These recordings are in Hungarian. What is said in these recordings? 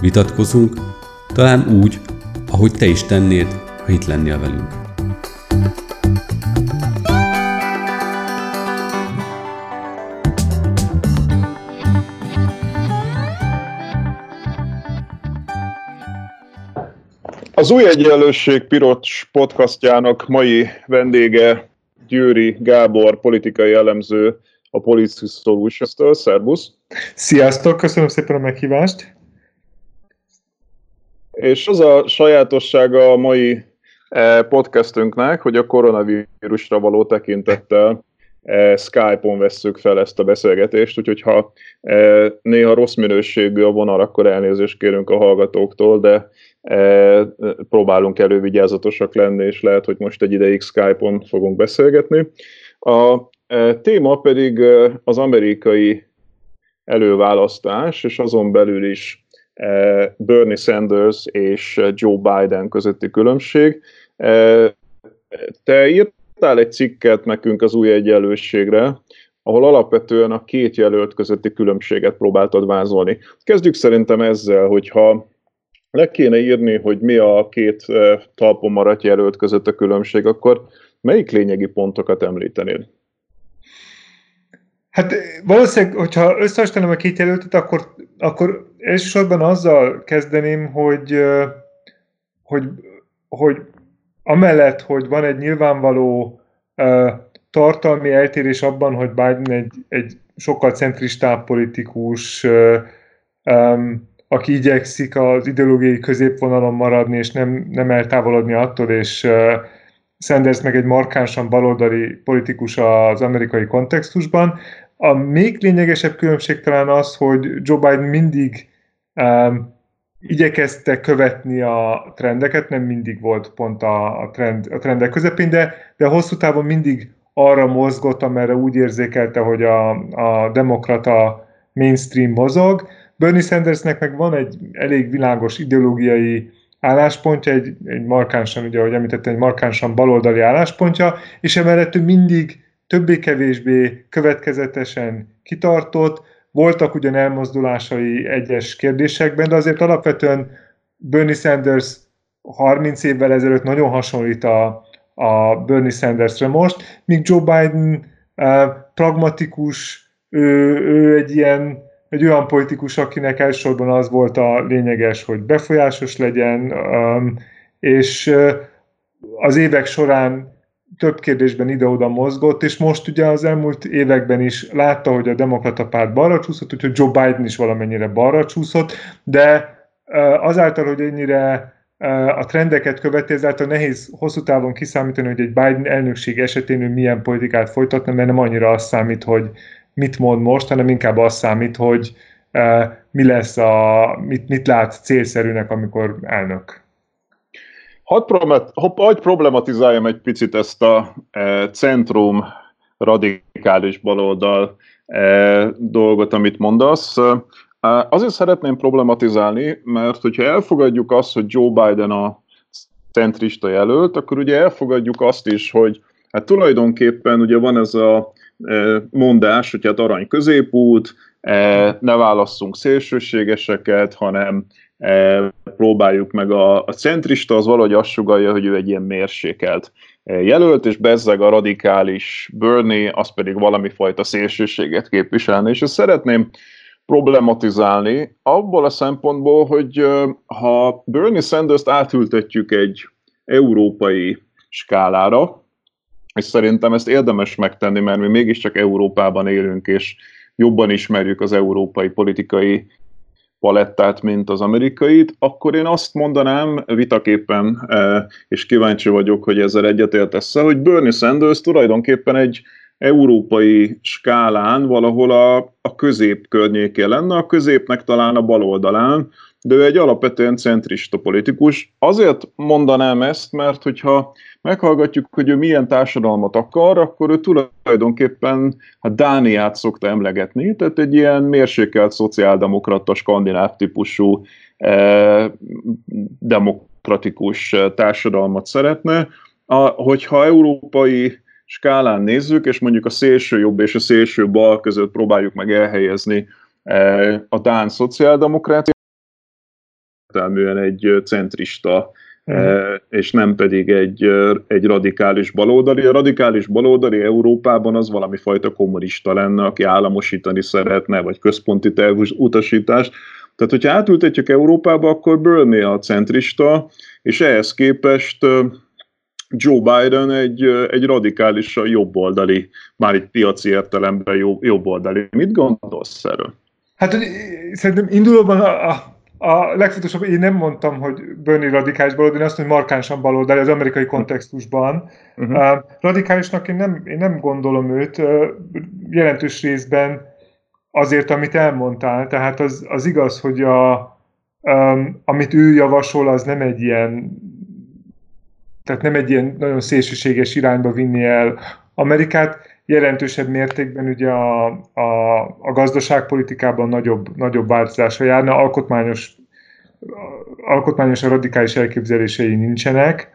vitatkozunk, talán úgy, ahogy te is tennéd, ha itt lennél velünk. Az Új Egyenlőség Pirocs podcastjának mai vendége Győri Gábor, politikai elemző a Policy Solutions-től. Szerbusz! Sziasztok, köszönöm szépen a meghívást! És az a sajátossága a mai eh, podcastünknek, hogy a koronavírusra való tekintettel eh, Skype-on vesszük fel ezt a beszélgetést, úgyhogy ha eh, néha rossz minőségű a vonal, akkor elnézést kérünk a hallgatóktól, de próbálunk elővigyázatosak lenni, és lehet, hogy most egy ideig Skype-on fogunk beszélgetni. A téma pedig az amerikai előválasztás, és azon belül is Bernie Sanders és Joe Biden közötti különbség. Te írtál egy cikket nekünk az új egyenlőségre, ahol alapvetően a két jelölt közötti különbséget próbáltad vázolni. Kezdjük szerintem ezzel, hogyha le kéne írni, hogy mi a két talpon maradt jelölt között a különbség, akkor melyik lényegi pontokat említenél? Hát valószínűleg, hogyha összehasonlítom a két jelöltet, akkor, akkor elsősorban azzal kezdeném, hogy, hogy, hogy amellett, hogy van egy nyilvánvaló uh, tartalmi eltérés abban, hogy Biden egy, egy sokkal centristább politikus, uh, um, aki igyekszik az ideológiai középvonalon maradni, és nem, nem eltávolodni attól, és uh, Sanders meg egy markánsan baloldali politikus az amerikai kontextusban. A még lényegesebb különbség talán az, hogy Joe Biden mindig um, igyekezte követni a trendeket, nem mindig volt pont a, a, trend, a trendek közepén, de, de hosszú távon mindig arra mozgott, amerre úgy érzékelte, hogy a, a demokrata mainstream mozog. Bernie Sandersnek meg van egy elég világos ideológiai álláspontja, egy, egy markánsan, ugye ahogy említettem, egy markánsan baloldali álláspontja, és emellett ő mindig többé-kevésbé következetesen kitartott, voltak ugyan elmozdulásai egyes kérdésekben, de azért alapvetően Bernie Sanders 30 évvel ezelőtt nagyon hasonlít a, a Bernie Sandersre most, míg Joe Biden uh, pragmatikus, ő, ő egy ilyen egy olyan politikus, akinek elsősorban az volt a lényeges, hogy befolyásos legyen, um, és uh, az évek során több kérdésben ide-oda mozgott, és most ugye az elmúlt években is látta, hogy a demokrata párt balra csúszott, úgyhogy Joe Biden is valamennyire balra csúszott, de azáltal, hogy ennyire a trendeket követi, ezáltal nehéz hosszú távon kiszámítani, hogy egy Biden elnökség esetén ő milyen politikát folytatna, mert nem annyira az számít, hogy mit mond most, hanem inkább az számít, hogy mi lesz a, mit, mit lát célszerűnek, amikor elnök. Hadd, problematizáljam egy picit ezt a e, centrum radikális baloldal e, dolgot, amit mondasz. E, azért szeretném problematizálni, mert hogyha elfogadjuk azt, hogy Joe Biden a centrista jelölt, akkor ugye elfogadjuk azt is, hogy hát tulajdonképpen ugye van ez a e, mondás, hogy hát arany középút, ne válasszunk szélsőségeseket, hanem próbáljuk meg a, a centrista, az valahogy azt sugalja, hogy ő egy ilyen mérsékelt e, jelölt, és bezzeg a radikális Bernie, az pedig valami fajta szélsőséget képviselni, és ezt szeretném problematizálni abból a szempontból, hogy ha Bernie Sanders-t átültetjük egy európai skálára, és szerintem ezt érdemes megtenni, mert mi mégiscsak Európában élünk, és jobban ismerjük az európai politikai palettát, mint az amerikait, akkor én azt mondanám vitaképpen, e, és kíváncsi vagyok, hogy ezzel egyetértesz hogy Bernie Sanders tulajdonképpen egy európai skálán valahol a, a közép környékén lenne, a középnek talán a bal oldalán, de ő egy alapvetően centrista politikus. Azért mondanám ezt, mert hogyha meghallgatjuk, hogy ő milyen társadalmat akar, akkor ő tulajdonképpen hát Dániát szokta emlegetni, tehát egy ilyen mérsékelt szociáldemokrata, skandináv típusú eh, demokratikus társadalmat szeretne. A, hogyha európai skálán nézzük, és mondjuk a szélső jobb és a szélső bal között próbáljuk meg elhelyezni eh, a Dán szociáldemokrácia, értelműen egy centrista, mm. és nem pedig egy, egy radikális baloldali. A radikális baloldali Európában az valami fajta kommunista lenne, aki államosítani szeretne, vagy központi utasítást. Tehát, hogyha átültetjük Európába, akkor Bernie a centrista, és ehhez képest Joe Biden egy, egy radikálisan jobboldali, már egy piaci értelemben jobboldali. Mit gondolsz erről? Hát szerintem indulóban a, a a legfontosabb, én nem mondtam, hogy Bernie radikális baloldali, azt mondom, hogy markánsan baloldali az amerikai kontextusban. Uh-huh. Uh, radikálisnak én nem, én nem gondolom őt, uh, jelentős részben azért, amit elmondtál. Tehát az, az igaz, hogy a, um, amit ő javasol, az nem egy ilyen tehát nem egy ilyen nagyon szélsőséges irányba vinni el Amerikát, jelentősebb mértékben ugye a, a, a gazdaságpolitikában nagyobb, nagyobb változásra járna, alkotmányos, alkotmányos radikális elképzelései nincsenek,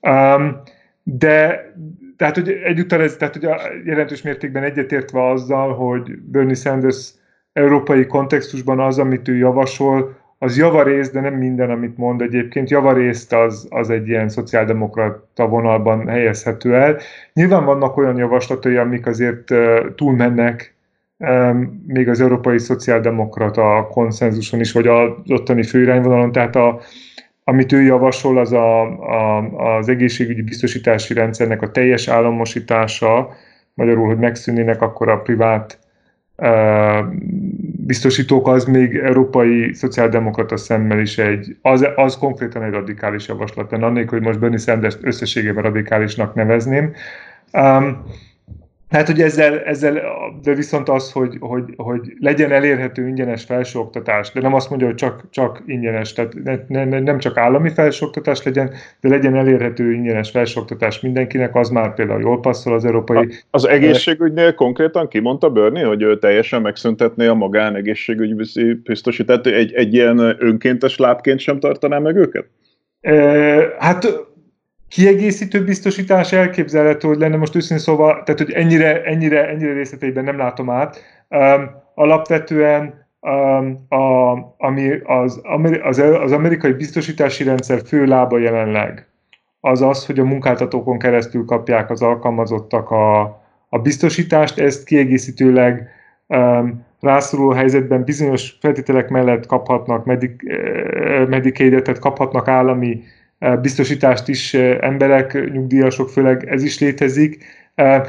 um, de tehát, hogy egyúttal ez, tehát, a jelentős mértékben egyetértve azzal, hogy Bernie Sanders európai kontextusban az, amit ő javasol, az javarészt, de nem minden, amit mond egyébként, javarészt az, az egy ilyen szociáldemokrata vonalban helyezhető el. Nyilván vannak olyan javaslatai, amik azért túlmennek még az európai szociáldemokrata konszenzuson is, vagy az ottani főirányvonalon, tehát a, amit ő javasol, az a, a, az egészségügyi biztosítási rendszernek a teljes államosítása, magyarul, hogy megszűnnének akkor a privát biztosítók az még európai szociáldemokrata szemmel is egy, az, az konkrétan egy radikális javaslat lenne, annélkül, hogy most Bernie Sanders összességében radikálisnak nevezném. Um, Hát, hogy ezzel, ezzel, de viszont az, hogy, hogy, hogy legyen elérhető ingyenes felsőoktatás, de nem azt mondja, hogy csak, csak ingyenes, tehát ne, ne, nem csak állami felsőoktatás legyen, de legyen elérhető ingyenes felsőoktatás mindenkinek, az már például jól passzol az európai... Az egészségügynél konkrétan kimondta Börni, hogy ő teljesen megszüntetné a magánegészségügyi biztosítást, egy, egy ilyen önkéntes lábként sem tartaná meg őket? Hát kiegészítő biztosítás elképzelhető, hogy lenne most őszintén szóval, tehát hogy ennyire, ennyire, ennyire részleteiben nem látom át. Um, alapvetően um, a, ami az, az, az amerikai biztosítási rendszer fő lába jelenleg, az az, hogy a munkáltatókon keresztül kapják az alkalmazottak a, a biztosítást, ezt kiegészítőleg um, rászoruló helyzetben bizonyos feltételek mellett kaphatnak medik, eh, Medicaid-et, kaphatnak állami biztosítást is emberek, nyugdíjasok főleg ez is létezik,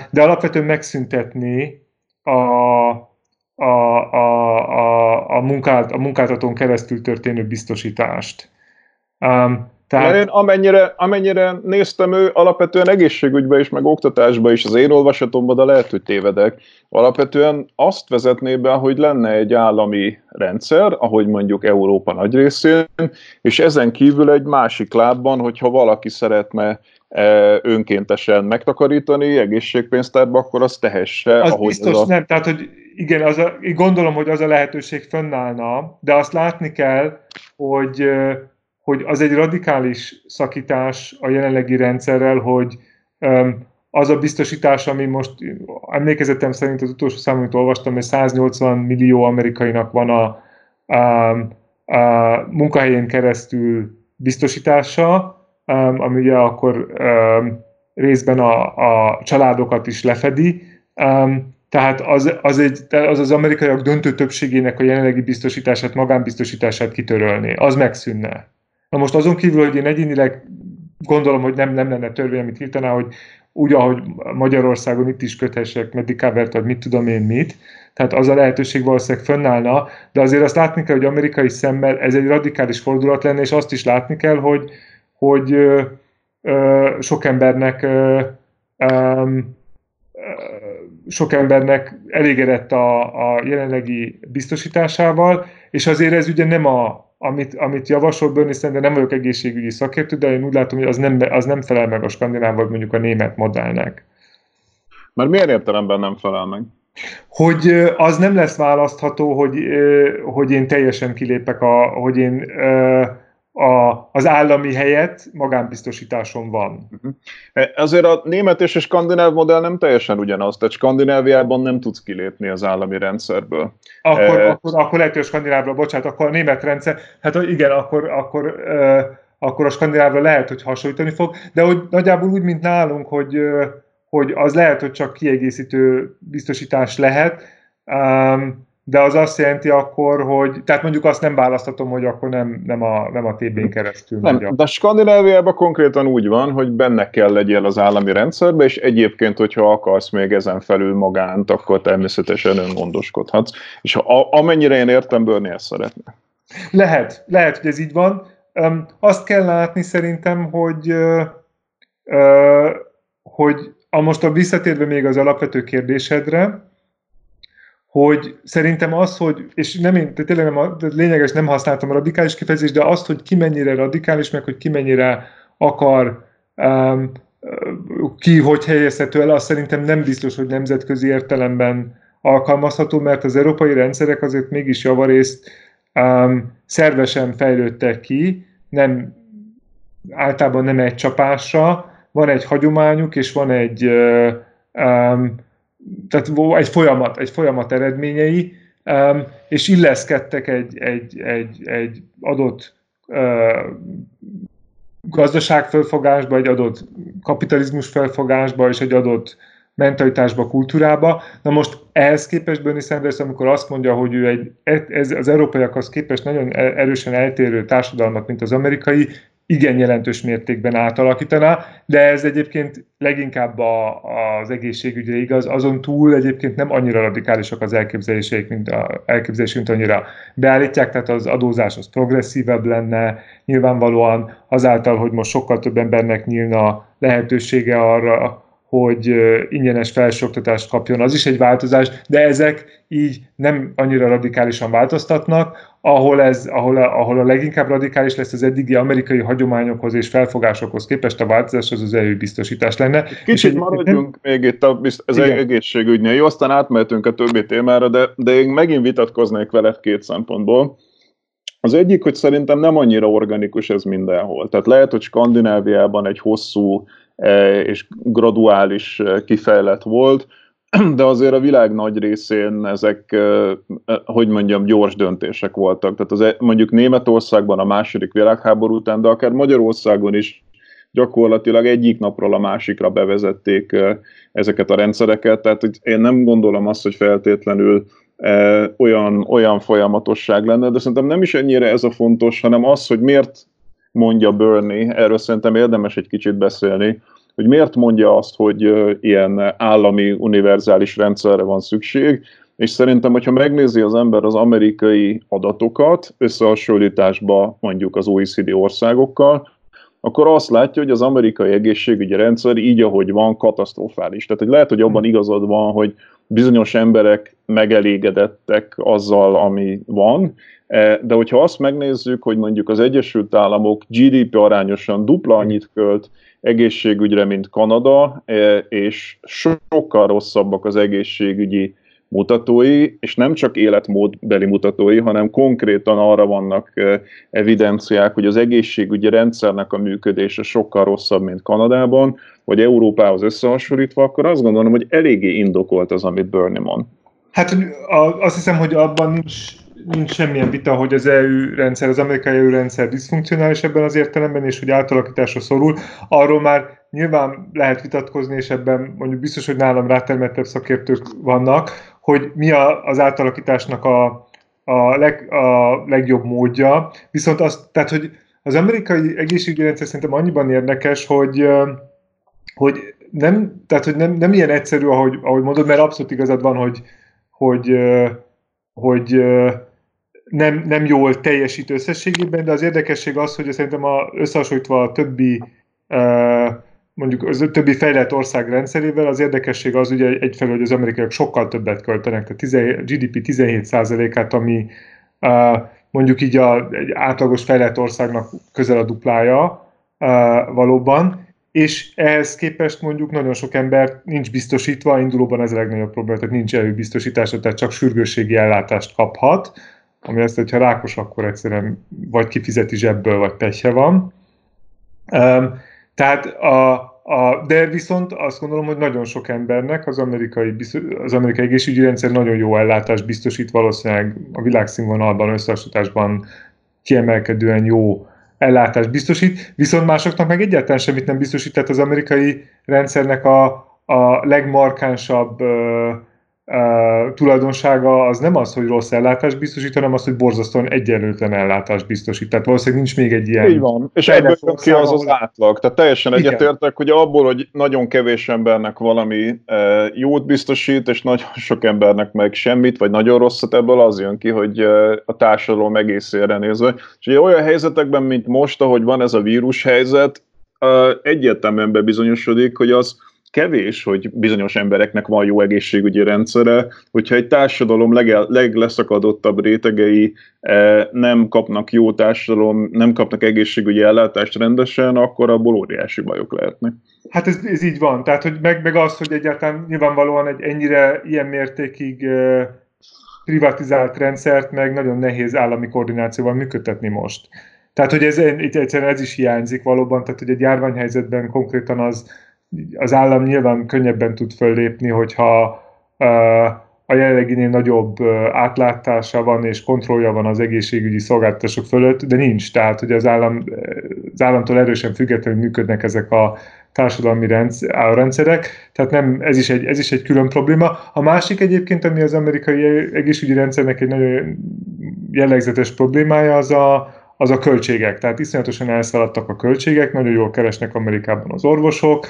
de alapvetően megszüntetni a, a, a, a, a, munkát, a munkáltatón keresztül történő biztosítást. Tehát... Én amennyire, amennyire néztem, ő alapvetően egészségügybe is, meg oktatásba is, az én olvasatomban, de lehet, hogy tévedek, alapvetően azt vezetné be, hogy lenne egy állami rendszer, ahogy mondjuk Európa nagy részén, és ezen kívül egy másik lábban, hogyha valaki szeretne e, önkéntesen megtakarítani egészségpénztárba, akkor azt tehesse. Az ahogy biztos az a... nem, tehát hogy igen, az a, gondolom, hogy az a lehetőség fönnállna, de azt látni kell, hogy hogy az egy radikális szakítás a jelenlegi rendszerrel, hogy az a biztosítás, ami most emlékezetem szerint az utolsó szám, amit olvastam, hogy 180 millió amerikainak van a, a, a munkahelyén keresztül biztosítása, ami ugye akkor részben a, a családokat is lefedi. Tehát az az, egy, az az amerikaiak döntő többségének a jelenlegi biztosítását, magánbiztosítását kitörölni. Az megszűnne. Na most azon kívül, hogy én egyénileg gondolom, hogy nem, nem lenne törvény, amit írtaná, hogy úgy, ahogy Magyarországon itt is köthessek medikávert, vagy mit tudom én mit, tehát az a lehetőség valószínűleg fönnállna, de azért azt látni kell, hogy amerikai szemmel ez egy radikális fordulat lenne, és azt is látni kell, hogy, hogy ö, ö, sok embernek ö, ö, sok embernek elégedett a, a jelenlegi biztosításával, és azért ez ugye nem a, amit, amit javasol Bernie Sanders, nem vagyok egészségügyi szakértő, de én úgy látom, hogy az nem, az nem felel meg a skandináv, vagy mondjuk a német modellnek. Mert milyen értelemben nem felel meg? Hogy az nem lesz választható, hogy, hogy én teljesen kilépek, a, hogy én a, az állami helyet magánbiztosításon van. Uh-huh. Azért a német és a skandináv modell nem teljesen ugyanaz, tehát Skandináviában nem tudsz kilépni az állami rendszerből. Akkor, e... akkor, akkor lehet, hogy a skandinávra, bocsánat, akkor a német rendszer, hát igen, akkor, akkor, uh, akkor a skandinávra lehet, hogy hasonlítani fog, de hogy nagyjából úgy, mint nálunk, hogy, uh, hogy az lehet, hogy csak kiegészítő biztosítás lehet, um, de az azt jelenti akkor, hogy, tehát mondjuk azt nem választatom, hogy akkor nem, nem a, nem a TB-n keresztül. Nem, megy de Skandináviában konkrétan úgy van, hogy benne kell legyél az állami rendszerbe, és egyébként, hogyha akarsz még ezen felül magánt, akkor természetesen öngondoskodhatsz. És ha, amennyire én értem, Börni ezt szeretne. Lehet, lehet, hogy ez így van. Um, azt kell látni szerintem, hogy uh, uh, hogy a most a visszatérve még az alapvető kérdésedre, hogy szerintem az, hogy, és nem én, tényleg nem, lényeges, nem használtam a radikális kifejezést, de azt, hogy ki mennyire radikális, meg hogy ki mennyire akar, um, ki hogy helyezhető el, az szerintem nem biztos, hogy nemzetközi értelemben alkalmazható, mert az európai rendszerek azért mégis javarészt um, szervesen fejlődtek ki, nem általában nem egy csapásra, van egy hagyományuk, és van egy um, tehát egy folyamat, egy folyamat eredményei, és illeszkedtek egy, egy, egy, egy adott gazdaságfelfogásba, egy adott kapitalizmus felfogásba és egy adott mentalitásba, kultúrába. Na most ehhez képest Bernie Sanders, amikor azt mondja, hogy ő egy, ez, az európaiakhoz képest nagyon erősen eltérő társadalmat, mint az amerikai, igen jelentős mértékben átalakítaná, de ez egyébként leginkább a, az egészségügyre igaz, azon túl egyébként nem annyira radikálisak az elképzeléseik, mint a elképzelés, mint annyira beállítják, tehát az adózás az progresszívebb lenne, nyilvánvalóan azáltal, hogy most sokkal több embernek nyílna lehetősége arra, hogy ingyenes felsőoktatást kapjon, az is egy változás, de ezek így nem annyira radikálisan változtatnak, ahol, ez, ahol, a, ahol a leginkább radikális lesz az eddigi amerikai hagyományokhoz és felfogásokhoz képest a változás, az az EU biztosítás lenne. Kicsit maradjunk nem... még itt az Igen. egészségügynél. Jó, aztán átmehetünk a többi témára, de, de én megint vitatkoznék veled két szempontból. Az egyik, hogy szerintem nem annyira organikus ez mindenhol. Tehát lehet, hogy Skandináviában egy hosszú E, és graduális e, kifejlet volt, de azért a világ nagy részén ezek, e, hogy mondjam, gyors döntések voltak. Tehát az, mondjuk Németországban a második világháború után, de akár Magyarországon is gyakorlatilag egyik napról a másikra bevezették ezeket a rendszereket, tehát én nem gondolom azt, hogy feltétlenül olyan, olyan folyamatosság lenne, de szerintem nem is ennyire ez a fontos, hanem az, hogy miért mondja Bernie, erről szerintem érdemes egy kicsit beszélni, hogy miért mondja azt, hogy ilyen állami univerzális rendszerre van szükség, és szerintem, hogyha megnézi az ember az amerikai adatokat összehasonlításba mondjuk az OECD országokkal, akkor azt látja, hogy az amerikai egészségügyi rendszer így, ahogy van, katasztrofális. Tehát hogy lehet, hogy abban igazad van, hogy bizonyos emberek megelégedettek azzal, ami van, e, de hogyha azt megnézzük, hogy mondjuk az Egyesült Államok GDP arányosan dupla annyit költ egészségügyre, mint Kanada, e, és sokkal rosszabbak az egészségügyi mutatói, és nem csak életmódbeli mutatói, hanem konkrétan arra vannak evidenciák, hogy az egészségügyi rendszernek a működése sokkal rosszabb, mint Kanadában, vagy Európához összehasonlítva, akkor azt gondolom, hogy eléggé indokolt az, amit Bernie mond. Hát azt hiszem, hogy abban nincs nincs semmilyen vita, hogy az EU rendszer, az amerikai EU rendszer diszfunkcionális ebben az értelemben, és hogy átalakításra szorul. Arról már nyilván lehet vitatkozni, és ebben mondjuk biztos, hogy nálam rátermettebb szakértők vannak, hogy mi a, az átalakításnak a, a, leg, a legjobb módja. Viszont az, tehát, hogy az amerikai egészségügyi rendszer szerintem annyiban érdekes, hogy, hogy nem, tehát, hogy nem, nem ilyen egyszerű, ahogy, ahogy mondod, mert abszolút igazad van, hogy, hogy, hogy nem, nem jól teljesít összességében, de az érdekesség az, hogy szerintem a, összehasonlítva a többi uh, mondjuk az többi fejlett ország rendszerével az érdekesség az ugye egyfelől, hogy az amerikaiak sokkal többet költenek, tehát a GDP 17%-át, ami mondjuk így a, egy átlagos fejlett országnak közel a duplája valóban, és ehhez képest mondjuk nagyon sok ember nincs biztosítva, indulóban ez a legnagyobb probléma, tehát nincs előbiztosítása, tehát csak sürgősségi ellátást kaphat, ami azt, hogyha rákos, akkor egyszerűen vagy kifizeti zsebből, vagy pehje van. Tehát a, a, de viszont azt gondolom, hogy nagyon sok embernek az amerikai, az amerikai egészségügyi rendszer nagyon jó ellátást biztosít, valószínűleg a világszínvonalban, összehasonlításban kiemelkedően jó ellátást biztosít, viszont másoknak meg egyáltalán semmit nem biztosít, tehát az amerikai rendszernek a, a legmarkánsabb uh, tulajdonsága az nem az, hogy rossz ellátást biztosít, hanem az, hogy borzasztóan egyenlőtlen ellátást biztosít. Tehát valószínűleg nincs még egy ilyen... Így van, és ebből ki az az átlag. Tehát teljesen egyetértek, hogy abból, hogy nagyon kevés embernek valami jót biztosít, és nagyon sok embernek meg semmit, vagy nagyon rosszat, ebből az jön ki, hogy a társadalom egészére nézve. És ugye olyan helyzetekben, mint most, ahogy van ez a vírus helyzet, uh, egyértelműen bebizonyosodik, hogy az kevés, hogy bizonyos embereknek van jó egészségügyi rendszere, hogyha egy társadalom leg- legleszakadottabb rétegei eh, nem kapnak jó társadalom, nem kapnak egészségügyi ellátást rendesen, akkor abból óriási bajok lehetnek. Hát ez, ez így van. Tehát, hogy meg, meg az, hogy egyáltalán nyilvánvalóan egy ennyire ilyen mértékig eh, privatizált rendszert meg nagyon nehéz állami koordinációval működtetni most. Tehát, hogy ez, egyszerűen ez is hiányzik valóban, tehát, hogy egy járványhelyzetben konkrétan az az állam nyilván könnyebben tud föllépni, hogyha a jelenleginél nagyobb átlátása van és kontrollja van az egészségügyi szolgáltatások fölött, de nincs. Tehát, hogy az, állam, az államtól erősen függetlenül működnek ezek a társadalmi rendszerek, tehát nem, ez, is egy, ez is egy külön probléma. A másik egyébként, ami az amerikai egészségügyi rendszernek egy nagyon jellegzetes problémája, az a, az a költségek. Tehát iszonyatosan elszaladtak a költségek, nagyon jól keresnek Amerikában az orvosok,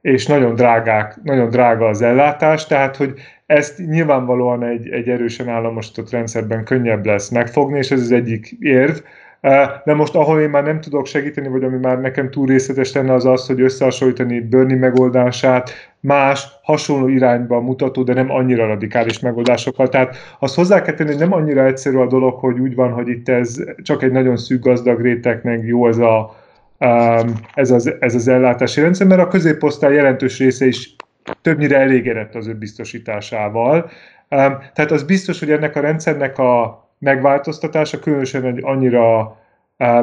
és nagyon, drágák, nagyon drága az ellátás, tehát hogy ezt nyilvánvalóan egy, egy erősen államosított rendszerben könnyebb lesz megfogni, és ez az egyik érv. De most, ahol én már nem tudok segíteni, vagy ami már nekem túl részletes lenne, az az, hogy összehasonlítani Bernie megoldását más, hasonló irányba mutató, de nem annyira radikális megoldásokkal. Tehát azt hozzá kell tenni, hogy nem annyira egyszerű a dolog, hogy úgy van, hogy itt ez csak egy nagyon szűk gazdag rétegnek jó ez a, ez az, ez az ellátási rendszer, mert a középosztály jelentős része is többnyire elégedett az ő biztosításával. Tehát az biztos, hogy ennek a rendszernek a megváltoztatása különösen egy annyira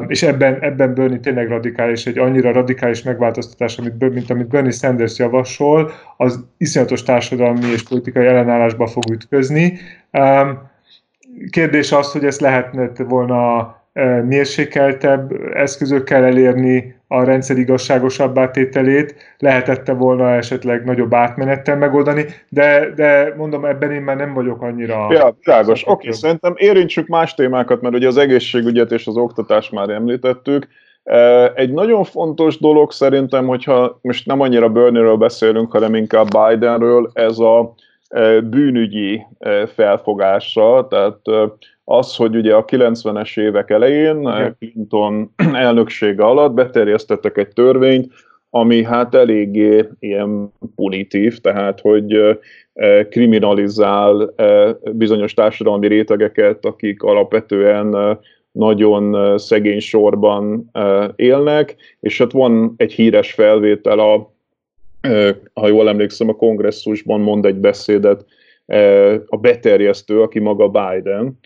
és ebben, ebben Bernie tényleg radikális, egy annyira radikális megváltoztatás, amit, mint amit Bernie Sanders javasol, az iszonyatos társadalmi és politikai ellenállásba fog ütközni. Kérdés az, hogy ezt lehetne volna mérsékeltebb eszközökkel elérni a rendszer igazságosabb átételét, lehetette volna esetleg nagyobb átmenettel megoldani, de, de mondom, ebben én már nem vagyok annyira... Ja, világos. Oké, okay, szerintem érintsük más témákat, mert ugye az egészségügyet és az oktatást már említettük. Egy nagyon fontos dolog szerintem, hogyha most nem annyira Bernie-ről beszélünk, hanem inkább Bidenről, ez a bűnügyi felfogása, tehát az, hogy ugye a 90-es évek elején. Clinton elnöksége alatt beterjesztettek egy törvényt, ami hát eléggé ilyen punitív, tehát hogy kriminalizál bizonyos társadalmi rétegeket, akik alapvetően nagyon szegény sorban élnek, és hát van egy híres felvétel, a, ha jól emlékszem, a kongresszusban mond egy beszédet a beterjesztő, aki maga Biden,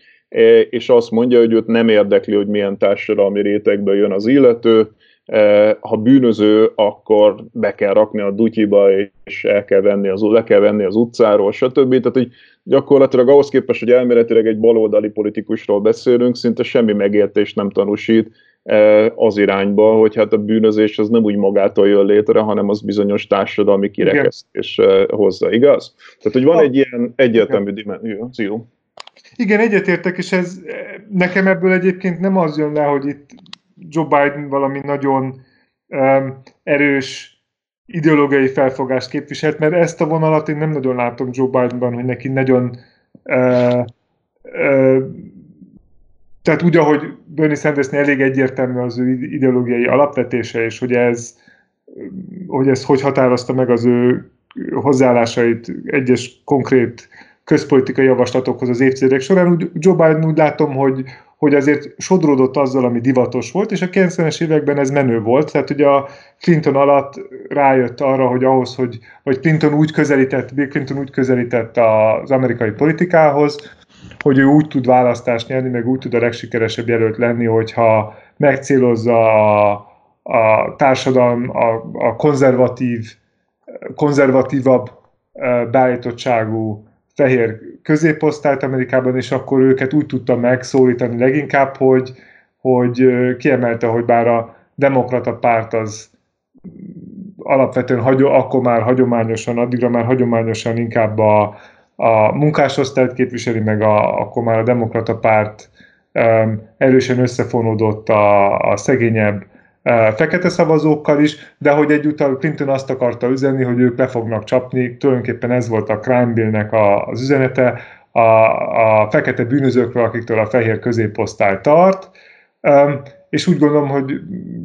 és azt mondja, hogy őt nem érdekli, hogy milyen társadalmi rétegből jön az illető, e, ha bűnöző, akkor be kell rakni a dutyiba, és el kell venni az, le kell venni az utcáról, stb. Tehát, hogy gyakorlatilag ahhoz képest, hogy elméletileg egy baloldali politikusról beszélünk, szinte semmi megértést nem tanúsít e, az irányba, hogy hát a bűnözés az nem úgy magától jön létre, hanem az bizonyos társadalmi kirekesztés hozza, igaz? Tehát, hogy van egy ilyen egyértelmű dimenzió. Igen, egyetértek, és ez nekem ebből egyébként nem az jön le, hogy itt Joe Biden valami nagyon um, erős ideológiai felfogást képviselt, mert ezt a vonalat én nem nagyon látom Joe Bidenban, hogy neki nagyon uh, uh, tehát úgy, ahogy Bernie Sandersnél elég egyértelmű az ő ideológiai alapvetése, és hogy ez hogy ezt hogy határozta meg az ő hozzáállásait egyes konkrét közpolitikai javaslatokhoz az évtizedek során. Úgy, Joe Biden úgy látom, hogy, hogy azért sodródott azzal, ami divatos volt, és a 90-es években ez menő volt, tehát ugye a Clinton alatt rájött arra, hogy ahhoz, hogy vagy Clinton úgy közelített, Bill Clinton úgy közelített az amerikai politikához, hogy ő úgy tud választást nyerni, meg úgy tud a legsikeresebb jelölt lenni, hogyha megcélozza a, a társadalom, a, a konzervatív, konzervatívabb beállítottságú fehér középosztályt Amerikában, és akkor őket úgy tudta megszólítani leginkább, hogy, hogy kiemelte, hogy bár a demokrata párt az alapvetően hagyó, akkor már hagyományosan, addigra már hagyományosan inkább a, a munkásosztályt képviseli, meg a, akkor már a demokrata párt um, erősen összefonódott a, a szegényebb fekete szavazókkal is, de hogy egyúttal Clinton azt akarta üzenni, hogy ők le fognak csapni, tulajdonképpen ez volt a Crime Bill-nek az üzenete, a, a fekete bűnözőkről, akiktől a fehér középosztály tart, és úgy gondolom, hogy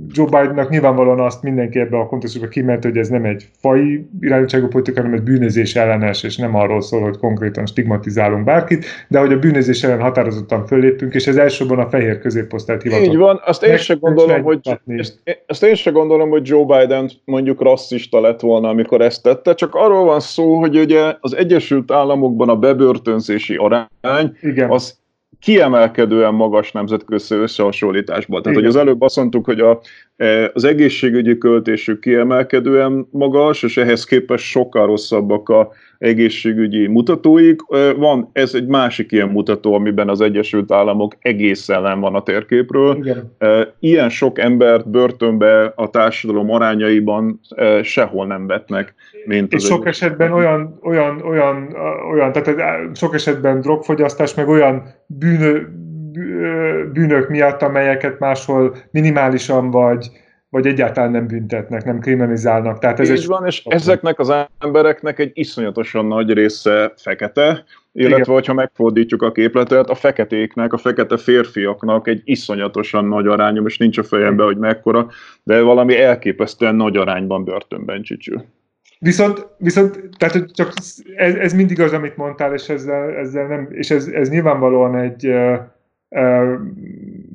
Joe Bidennak nyilvánvalóan azt mindenki ebbe a kontextusba kimert, hogy ez nem egy fai irányítságú politika, hanem egy bűnözés ellenes, és nem arról szól, hogy konkrétan stigmatizálunk bárkit, de hogy a bűnözés ellen határozottan föllépünk, és ez elsősorban a fehér középosztályt hivatott. Így van, azt én sem gondolom, hogy, ezt, ezt én sem gondolom, hogy Joe Biden mondjuk rasszista lett volna, amikor ezt tette, csak arról van szó, hogy ugye az Egyesült Államokban a bebörtönzési arány Igen. az kiemelkedően magas nemzetközi összehasonlításban. Tehát, hogy az előbb azt mondtuk, hogy a, e, az egészségügyi költésük kiemelkedően magas, és ehhez képest sokkal rosszabbak a egészségügyi mutatóik. Van, ez egy másik ilyen mutató, amiben az Egyesült Államok egész ellen van a térképről. Igen. Ilyen sok embert börtönbe a társadalom arányaiban sehol nem vetnek mint és sok esetben olyan, olyan, olyan, olyan, tehát sok esetben drogfogyasztás, meg olyan bűnö, bűnök miatt, amelyeket máshol minimálisan vagy, vagy egyáltalán nem büntetnek, nem kriminalizálnak. Tehát ez Így van, és ezeknek az embereknek egy iszonyatosan nagy része fekete, illetve Igen. hogyha megfordítjuk a képletet, a feketéknek, a fekete férfiaknak egy iszonyatosan nagy aránya, most nincs a fejemben, hogy mekkora, de valami elképesztően nagy arányban börtönben csicsül. Viszont, viszont tehát csak ez, ez mindig az, amit mondtál, és ezzel, ezzel nem, és ez, ez nyilvánvalóan egy,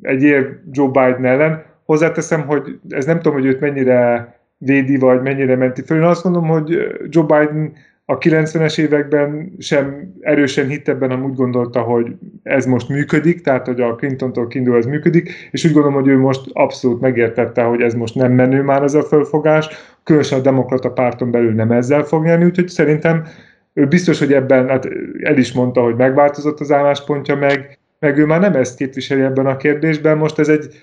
egy ér Joe Biden ellen. Hozzáteszem, hogy ez nem tudom, hogy őt mennyire védi, vagy mennyire menti föl. Én azt mondom, hogy Joe Biden a 90-es években sem erősen hitt ebben, amúgy gondolta, hogy ez most működik, tehát hogy a Clinton-tól kiindul ez működik, és úgy gondolom, hogy ő most abszolút megértette, hogy ez most nem menő már ez a fölfogás, különösen a demokrata párton belül nem ezzel fog nyerni, úgyhogy szerintem ő biztos, hogy ebben, hát el is mondta, hogy megváltozott az álláspontja, meg, meg ő már nem ezt képviseli ebben a kérdésben, most ez egy,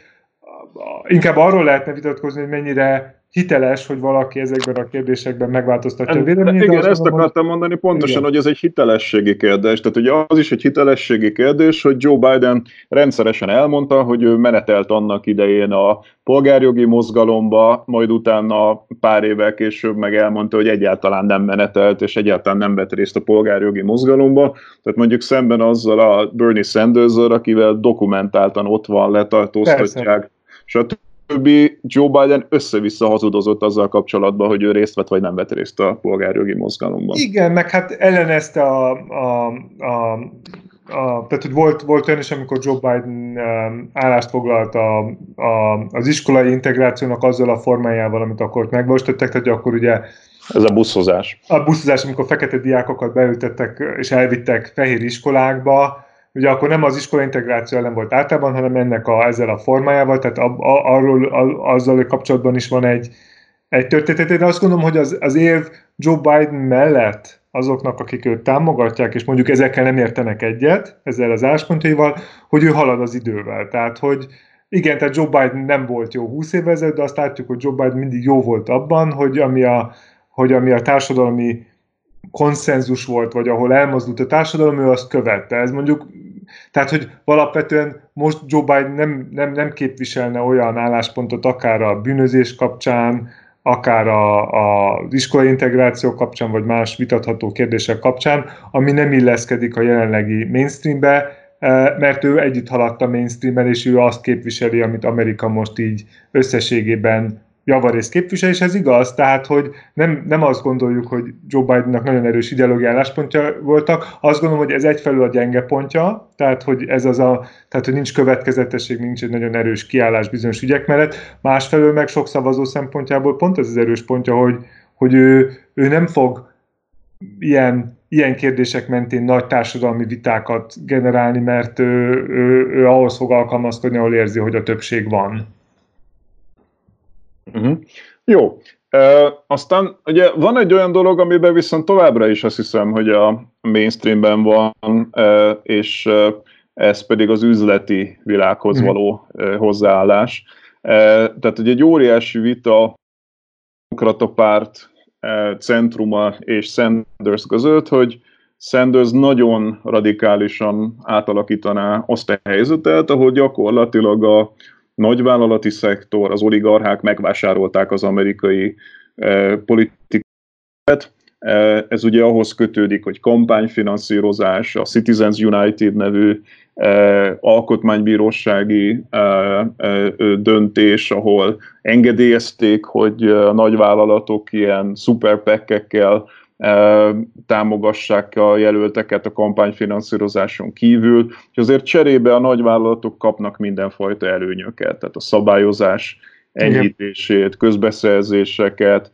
inkább arról lehetne vitatkozni, hogy mennyire hiteles, hogy valaki ezekben a kérdésekben megváltoztatja a véleményét. Igen, ezt mondom, akartam mondani pontosan, igen. hogy ez egy hitelességi kérdés. Tehát ugye az is egy hitelességi kérdés, hogy Joe Biden rendszeresen elmondta, hogy ő menetelt annak idején a polgárjogi mozgalomba, majd utána pár évvel később meg elmondta, hogy egyáltalán nem menetelt, és egyáltalán nem vett részt a polgárjogi mozgalomba. Tehát mondjuk szemben azzal a Bernie sanders akivel dokumentáltan ott van, letartóztatják, stb többi Joe Biden össze-vissza hazudozott azzal kapcsolatban, hogy ő részt vett vagy nem vett részt a polgárjogi mozgalomban. Igen, meg hát ellenezte a, a, a, a tehát, hogy volt, volt olyan is, amikor Joe Biden um, állást foglalt a, a, az iskolai integrációnak azzal a formájával, amit akkor megvalósítottak, tehát akkor ugye ez a buszhozás. A buszhozás, amikor fekete diákokat beültettek és elvittek fehér iskolákba, ugye akkor nem az iskola integráció ellen volt általában, hanem ennek a, ezzel a formájával, tehát a, a, arról a, azzal kapcsolatban is van egy, egy történet. De azt gondolom, hogy az, az érv Joe Biden mellett azoknak, akik őt támogatják, és mondjuk ezekkel nem értenek egyet, ezzel az álláspontjaival, hogy ő halad az idővel. Tehát, hogy igen, tehát Joe Biden nem volt jó 20 évvel ezelőtt, de azt látjuk, hogy Joe Biden mindig jó volt abban, hogy ami a, hogy ami a társadalmi konszenzus volt, vagy ahol elmozdult a társadalom, ő azt követte. Ez mondjuk, tehát, hogy alapvetően most Joe Biden nem, nem, nem képviselne olyan álláspontot akár a bűnözés kapcsán, akár a, a, az iskolai integráció kapcsán, vagy más vitatható kérdések kapcsán, ami nem illeszkedik a jelenlegi mainstreambe, eh, mert ő együtt haladt a mainstreamben, és ő azt képviseli, amit Amerika most így összességében javarészt képvisel, és ez igaz, tehát, hogy nem, nem azt gondoljuk, hogy Joe Bidennak nagyon erős ideológiai álláspontja voltak, azt gondolom, hogy ez egyfelől a gyenge pontja, tehát, hogy ez az a, tehát, hogy nincs következetesség, nincs egy nagyon erős kiállás bizonyos ügyek mellett, másfelől meg sok szavazó szempontjából pont ez az erős pontja, hogy, hogy ő, ő nem fog ilyen, ilyen kérdések mentén nagy társadalmi vitákat generálni, mert ő, ő, ő ahhoz fog alkalmazkodni, ahol érzi, hogy a többség van. Uh-huh. Jó. E, aztán ugye van egy olyan dolog, amiben viszont továbbra is azt hiszem, hogy a mainstreamben van, e, és ez pedig az üzleti világhoz mhm. való e, hozzáállás. E, tehát ugye egy óriási vita demokrata párt e, centruma és Sanders között, hogy Sanders nagyon radikálisan átalakítaná azt a helyzetet, ahol gyakorlatilag a nagyvállalati szektor, az oligarchák megvásárolták az amerikai eh, politikát. Eh, ez ugye ahhoz kötődik, hogy kampányfinanszírozás, a Citizens United nevű eh, alkotmánybírósági döntés, ahol engedélyezték, hogy a nagyvállalatok ilyen szuperpekkekkel támogassák a jelölteket a kampányfinanszírozáson kívül, és azért cserébe a nagyvállalatok kapnak mindenfajta előnyöket, tehát a szabályozás enyhítését, közbeszerzéseket,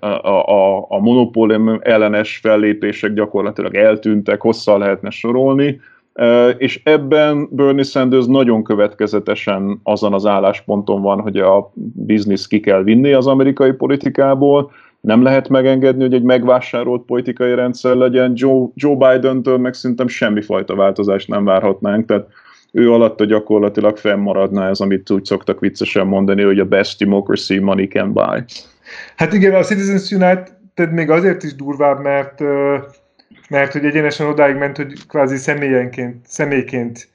a, a, a monopólium ellenes fellépések gyakorlatilag eltűntek, hosszal lehetne sorolni, és ebben Bernie Sanders nagyon következetesen azon az állásponton van, hogy a biznisz ki kell vinni az amerikai politikából, nem lehet megengedni, hogy egy megvásárolt politikai rendszer legyen. Joe, Joe Biden-től meg szerintem semmifajta változást nem várhatnánk, tehát ő alatta gyakorlatilag fennmaradna ez, amit úgy szoktak viccesen mondani, hogy a best democracy money can buy. Hát igen, a Citizens United még azért is durvább, mert, mert hogy egyenesen odáig ment, hogy kvázi személyenként, személyként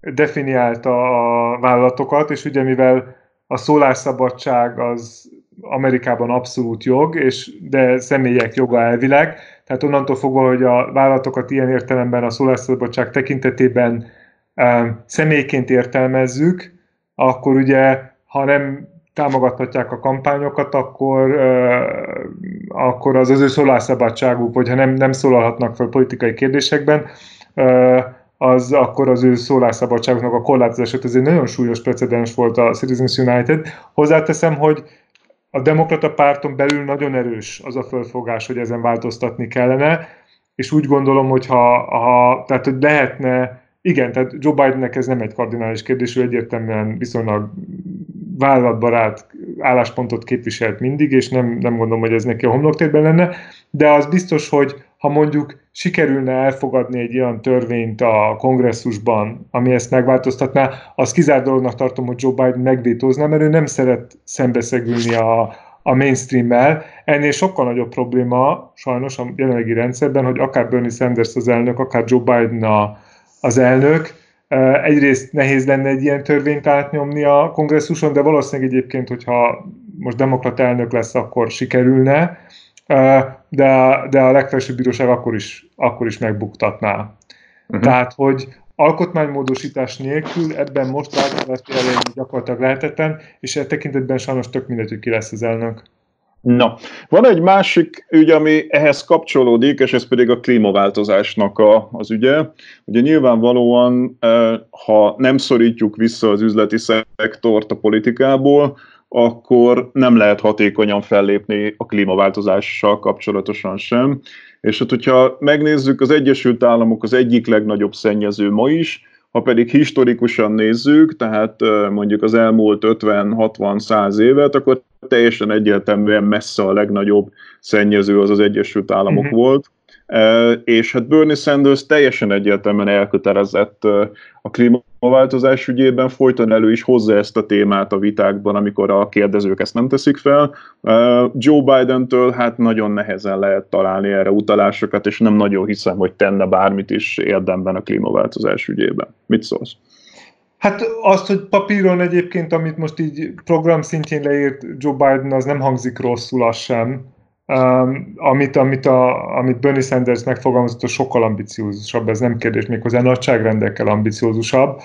definiálta a vállalatokat, és ugye mivel a szólásszabadság az Amerikában abszolút jog, és de személyek joga elvileg. Tehát onnantól fogva, hogy a vállalatokat ilyen értelemben a szólásszabadság tekintetében e, személyként értelmezzük, akkor ugye, ha nem támogathatják a kampányokat, akkor, e, akkor az az ő szólásszabadságuk, vagy ha nem, nem szólalhatnak fel politikai kérdésekben, e, az akkor az ő szólásszabadságoknak a korlátozását. Ez egy nagyon súlyos precedens volt a Citizens United. Hozzáteszem, hogy a demokrata párton belül nagyon erős az a fölfogás, hogy ezen változtatni kellene, és úgy gondolom, hogy ha, ha tehát hogy lehetne, igen, tehát Joe Bidennek ez nem egy kardinális kérdés, ő egyértelműen viszonylag vállalatbarát álláspontot képviselt mindig, és nem, nem gondolom, hogy ez neki a homloktérben lenne, de az biztos, hogy ha mondjuk sikerülne elfogadni egy olyan törvényt a kongresszusban, ami ezt megváltoztatná, az kizárt dolognak tartom, hogy Joe Biden megvétózna, mert ő nem szeret szembeszegülni a, a mainstream-mel. Ennél sokkal nagyobb probléma sajnos a jelenlegi rendszerben, hogy akár Bernie Sanders az elnök, akár Joe Biden a, az elnök, egyrészt nehéz lenne egy ilyen törvényt átnyomni a kongresszuson, de valószínűleg egyébként, hogyha most demokrata elnök lesz, akkor sikerülne, de, de a legfelsőbb bíróság akkor is, akkor is megbuktatná. Uh-huh. Tehát, hogy alkotmánymódosítás nélkül ebben most változást elérni gyakorlatilag lehetetlen, és e tekintetben sajnos tök mindegy, hogy ki lesz az elnök. Na, van egy másik ügy, ami ehhez kapcsolódik, és ez pedig a klímaváltozásnak a, az ügye. Ugye nyilvánvalóan, ha nem szorítjuk vissza az üzleti szektort a politikából, akkor nem lehet hatékonyan fellépni a klímaváltozással kapcsolatosan sem. És hát, hogyha megnézzük, az Egyesült Államok az egyik legnagyobb szennyező ma is, ha pedig historikusan nézzük, tehát mondjuk az elmúlt 50-60-100 évet, akkor teljesen egyértelműen messze a legnagyobb szennyező az az Egyesült Államok uh-huh. volt és hát Bernie Sanders teljesen egyértelműen elkötelezett a klímaváltozás ügyében, folyton elő is hozza ezt a témát a vitákban, amikor a kérdezők ezt nem teszik fel. Joe Biden-től hát nagyon nehezen lehet találni erre utalásokat, és nem nagyon hiszem, hogy tenne bármit is érdemben a klímaváltozás ügyében. Mit szólsz? Hát azt, hogy papíron egyébként, amit most így program szintjén leírt Joe Biden, az nem hangzik rosszul, az sem. Um, amit, amit, a, amit Bernie Sanders megfogalmazott, az sokkal ambiciózusabb, ez nem kérdés, méghozzá nagyságrendekkel ambiciózusabb.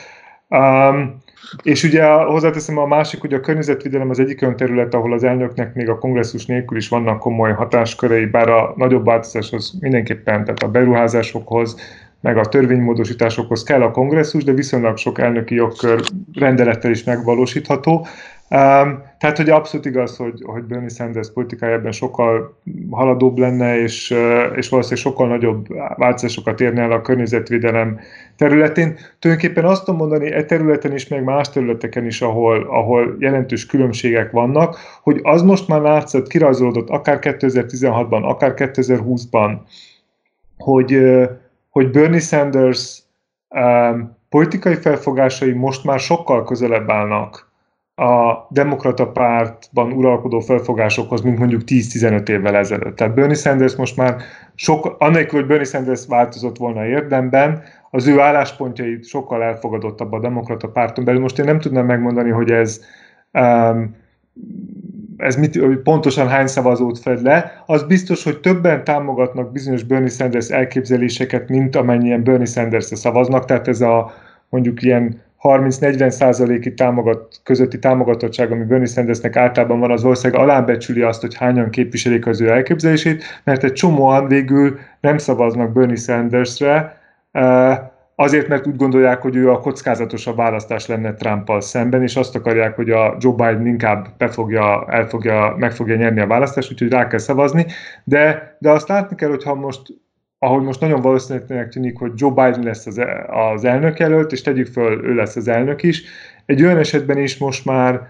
Um, És ugye hozzáteszem a másik, hogy a környezetvédelem az egyik olyan terület, ahol az elnöknek még a kongresszus nélkül is vannak komoly hatáskörei, bár a nagyobb változáshoz mindenképpen, tehát a beruházásokhoz, meg a törvénymódosításokhoz kell a kongresszus, de viszonylag sok elnöki jogkör rendelettel is megvalósítható. Um, tehát, hogy abszolút igaz, hogy, hogy Bernie Sanders politikája ebben sokkal haladóbb lenne, és, és valószínűleg sokkal nagyobb változásokat érne el a környezetvédelem területén. Tulajdonképpen azt tudom mondani, e területen is, meg más területeken is, ahol, ahol jelentős különbségek vannak, hogy az most már látszott, kirajzolódott akár 2016-ban, akár 2020-ban, hogy, hogy Bernie Sanders um, politikai felfogásai most már sokkal közelebb állnak a demokrata pártban uralkodó felfogásokhoz, mint mondjuk 10-15 évvel ezelőtt. Tehát Bernie Sanders most már sok, annélkül, hogy Bernie Sanders változott volna érdemben, az ő álláspontjai sokkal elfogadottabb a demokrata párton belül. Most én nem tudnám megmondani, hogy ez um, ez mit, pontosan hány szavazót fed le, az biztos, hogy többen támogatnak bizonyos Bernie Sanders elképzeléseket, mint amennyien Bernie Sanders-re szavaznak, tehát ez a mondjuk ilyen 30-40 százaléki támogat, közötti támogatottság, ami Bernie Sandersnek általában van, az ország alábecsüli azt, hogy hányan képviselik az ő elképzelését, mert egy csomóan végül nem szavaznak Bernie Sandersre, azért, mert úgy gondolják, hogy ő a kockázatosabb választás lenne Trumpal szemben, és azt akarják, hogy a Joe Biden inkább befogja, elfogja, meg fogja nyerni a választást, úgyhogy rá kell szavazni, de, de azt látni kell, hogy ha most ahogy most nagyon valószínűleg tűnik, hogy Joe Biden lesz az, az elnök jelölt, és tegyük föl, ő lesz az elnök is. Egy olyan esetben is most már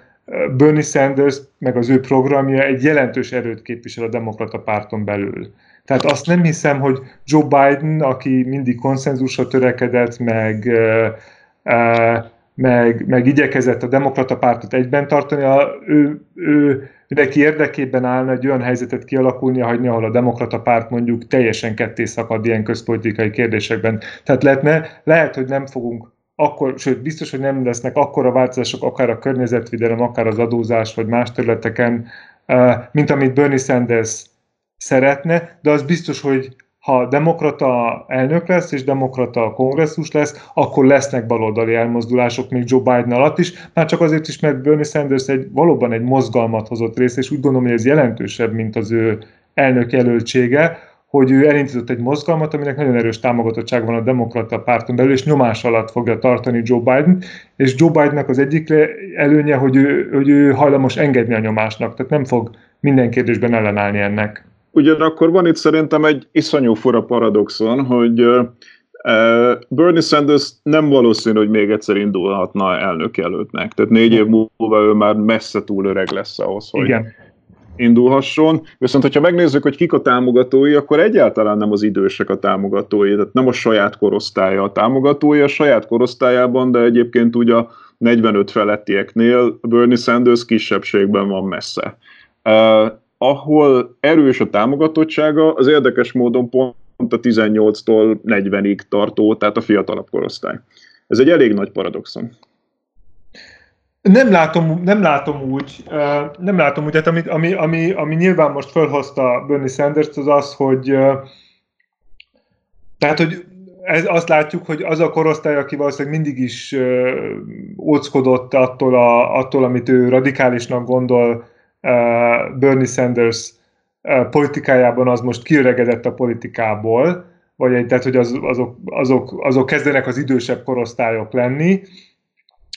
Bernie Sanders, meg az ő programja egy jelentős erőt képvisel a demokrata párton belül. Tehát azt nem hiszem, hogy Joe Biden, aki mindig konszenzusra törekedett, meg, meg, meg igyekezett a demokrata pártot egyben tartani, a, ő, ő neki érdekében állna egy olyan helyzetet kialakulni, hagyni, ahol a demokrata párt mondjuk teljesen ketté szakad ilyen közpolitikai kérdésekben. Tehát lehetne, lehet, hogy nem fogunk akkor, sőt, biztos, hogy nem lesznek akkora változások, akár a környezetvédelem, akár az adózás, vagy más területeken, mint amit Bernie Sanders szeretne, de az biztos, hogy ha demokrata elnök lesz, és demokrata kongresszus lesz, akkor lesznek baloldali elmozdulások még Joe Biden alatt is, már csak azért is, mert Bernie Sanders egy, valóban egy mozgalmat hozott rész, és úgy gondolom, hogy ez jelentősebb, mint az ő elnök jelöltsége, hogy ő elindított egy mozgalmat, aminek nagyon erős támogatottság van a demokrata párton belül, és nyomás alatt fogja tartani Joe Biden, és Joe Bidennek az egyik előnye, hogy ő, hogy ő hajlamos engedni a nyomásnak, tehát nem fog minden kérdésben ellenállni ennek. Ugyanakkor van itt szerintem egy iszonyú fura paradoxon, hogy Bernie Sanders nem valószínű, hogy még egyszer indulhatna elnök előttnek. Tehát négy év múlva ő már messze túl öreg lesz ahhoz, hogy Igen. indulhasson. Viszont, hogyha megnézzük, hogy kik a támogatói, akkor egyáltalán nem az idősek a támogatói, tehát nem a saját korosztálya a támogatói, a saját korosztályában, de egyébként ugye a 45 felettieknél Bernie Sanders kisebbségben van messze ahol erős a támogatottsága, az érdekes módon pont a 18-tól 40-ig tartó, tehát a fiatalabb korosztály. Ez egy elég nagy paradoxon. Nem látom, nem látom úgy, nem látom úgy, tehát ami, ami, ami, ami nyilván most felhozta Bernie Sanders, az az, hogy tehát, hogy ez, azt látjuk, hogy az a korosztály, aki valószínűleg mindig is óckodott attól, a, attól, amit ő radikálisnak gondol, Bernie Sanders politikájában az most kiöregedett a politikából, vagy tehát, hogy az, azok, azok, azok kezdenek az idősebb korosztályok lenni,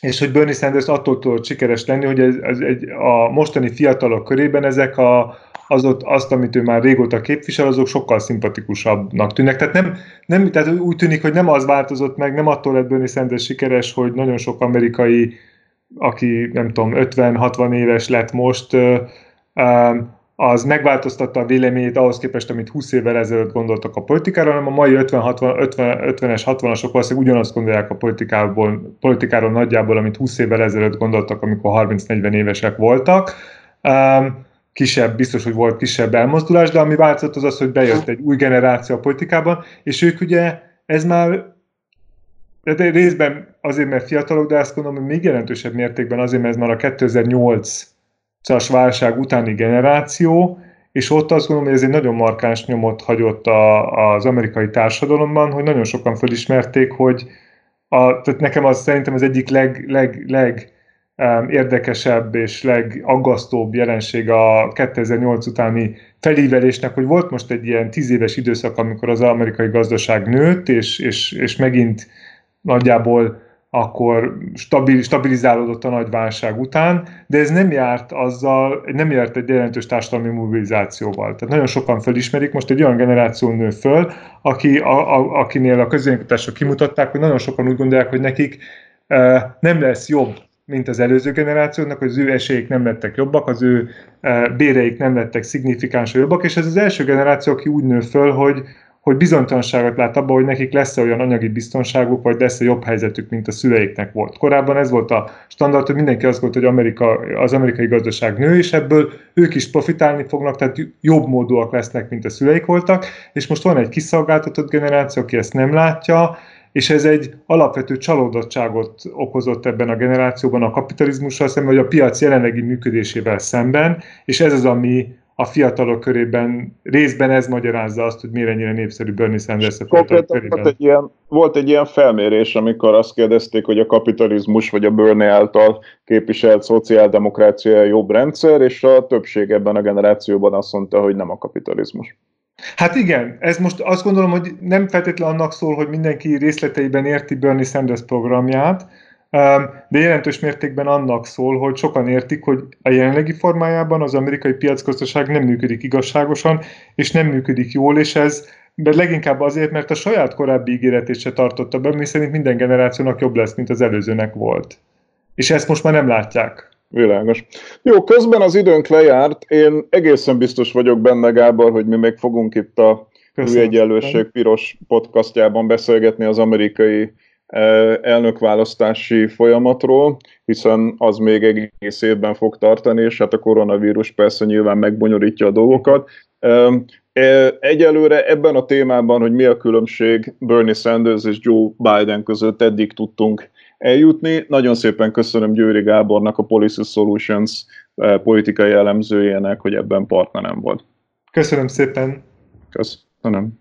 és hogy Bernie Sanders attól tud sikeres lenni, hogy ez, ez egy, a mostani fiatalok körében ezek a, az ott, azt, amit ő már régóta képvisel, azok sokkal szimpatikusabbnak tűnnek. Tehát, nem, nem, tehát úgy tűnik, hogy nem az változott meg, nem attól lett Bernie Sanders sikeres, hogy nagyon sok amerikai aki nem tudom, 50-60 éves lett most, az megváltoztatta a véleményét ahhoz képest, amit 20 évvel ezelőtt gondoltak a politikára, hanem a mai 50-es, 60-asok valószínűleg ugyanazt gondolják a politikából, politikáról nagyjából, amit 20 évvel ezelőtt gondoltak, amikor 30-40 évesek voltak. Kisebb, biztos, hogy volt kisebb elmozdulás, de ami változott az az, hogy bejött egy új generáció a politikában, és ők ugye, ez már de részben azért, mert fiatalok, de azt gondolom, hogy még jelentősebb mértékben azért, mert ez már a 2008-as válság utáni generáció, és ott azt gondolom, hogy ez egy nagyon markáns nyomot hagyott a, az amerikai társadalomban, hogy nagyon sokan felismerték, hogy a, tehát nekem az szerintem az egyik leg, leg, leg érdekesebb és legaggasztóbb jelenség a 2008 utáni felívelésnek, hogy volt most egy ilyen tíz éves időszak, amikor az amerikai gazdaság nőtt, és, és, és megint nagyjából akkor stabil, stabilizálódott a nagy válság után, de ez nem járt azzal, nem járt egy jelentős társadalmi mobilizációval. Tehát nagyon sokan felismerik, most egy olyan generáció nő föl, aki, a, a, akinél a közönkutatások kimutatták, hogy nagyon sokan úgy gondolják, hogy nekik e, nem lesz jobb, mint az előző generációnak, hogy az ő esélyek nem lettek jobbak, az ő e, béreik nem lettek szignifikánsan jobbak, és ez az első generáció, aki úgy nő föl, hogy, hogy bizonytalanságot lát abban, hogy nekik lesz-e olyan anyagi biztonságuk, vagy lesz-e jobb helyzetük, mint a szüleiknek volt. Korábban ez volt a standard, hogy mindenki azt gondolta, hogy Amerika, az amerikai gazdaság nő, és ebből ők is profitálni fognak, tehát jobb módúak lesznek, mint a szüleik voltak, és most van egy kiszolgáltatott generáció, aki ezt nem látja, és ez egy alapvető csalódottságot okozott ebben a generációban a kapitalizmussal szemben, vagy a piac jelenlegi működésével szemben, és ez az, ami a fiatalok körében részben ez magyarázza azt, hogy miért ennyire népszerű Bernie Sanders a fiatalok körében. Volt egy, ilyen, volt egy ilyen felmérés, amikor azt kérdezték, hogy a kapitalizmus vagy a Bernie által képviselt szociáldemokrácia jobb rendszer, és a többség ebben a generációban azt mondta, hogy nem a kapitalizmus. Hát igen, ez most azt gondolom, hogy nem feltétlenül annak szól, hogy mindenki részleteiben érti Bernie Sanders programját, de jelentős mértékben annak szól, hogy sokan értik, hogy a jelenlegi formájában az amerikai piacgazdaság nem működik igazságosan, és nem működik jól, és ez de leginkább azért, mert a saját korábbi ígéretét se tartotta be, mi szerint minden generációnak jobb lesz, mint az előzőnek volt. És ezt most már nem látják. Világos. Jó, közben az időnk lejárt. Én egészen biztos vagyok benne, Gábor, hogy mi még fogunk itt a Egyenlőség Piros podcastjában beszélgetni az amerikai elnökválasztási folyamatról, hiszen az még egész évben fog tartani, és hát a koronavírus persze nyilván megbonyolítja a dolgokat. Egyelőre ebben a témában, hogy mi a különbség Bernie Sanders és Joe Biden között eddig tudtunk eljutni. Nagyon szépen köszönöm Győri Gábornak, a Policy Solutions politikai elemzőjének, hogy ebben partnerem volt. Köszönöm szépen. Köszönöm.